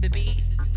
the beat.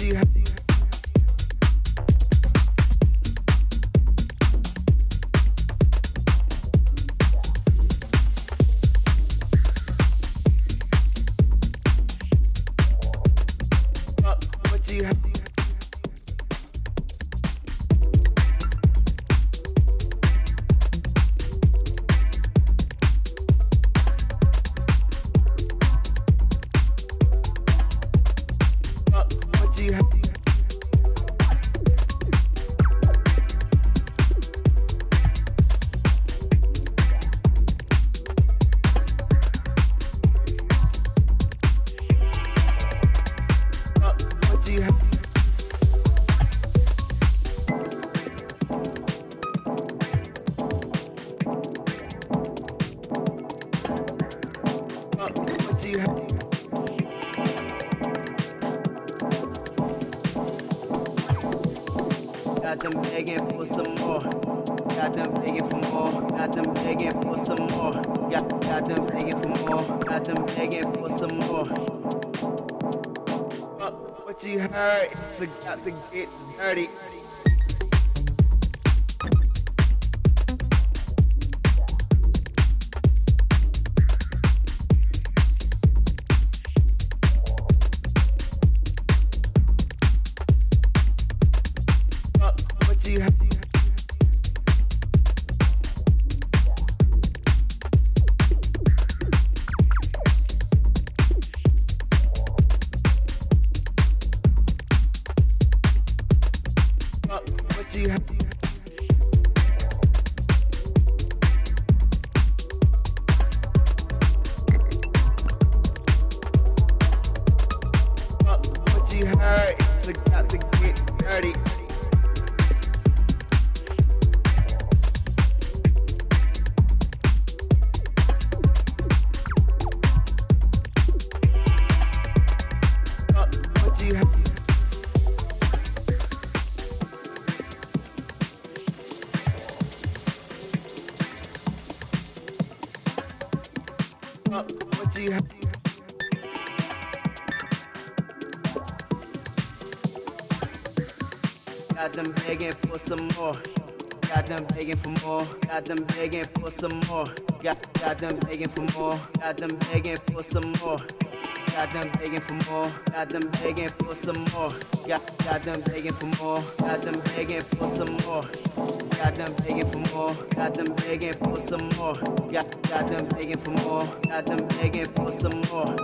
Do you have to? dirty. Got them begging for some more. Got, got them begging for more. Got them begging for some more. Got them begging for more. Got them begging for some more. Got, got them begging for more. Got them begging for some more. Got them begging for more. Got them begging for some more. Got, got them begging for more. Got them begging for some more.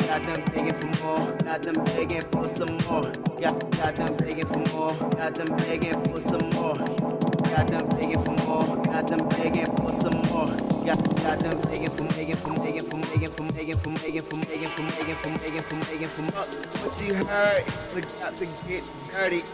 Got them begging for more. Got them begging for some more. Got, got them begging for more. Got them begging for some more. Got them begging for more. Got them begging for some more. Got, got them begging for begging for begging for begging for begging for begging for begging for begging for begging for begging for what you heard. It's got to get dirty.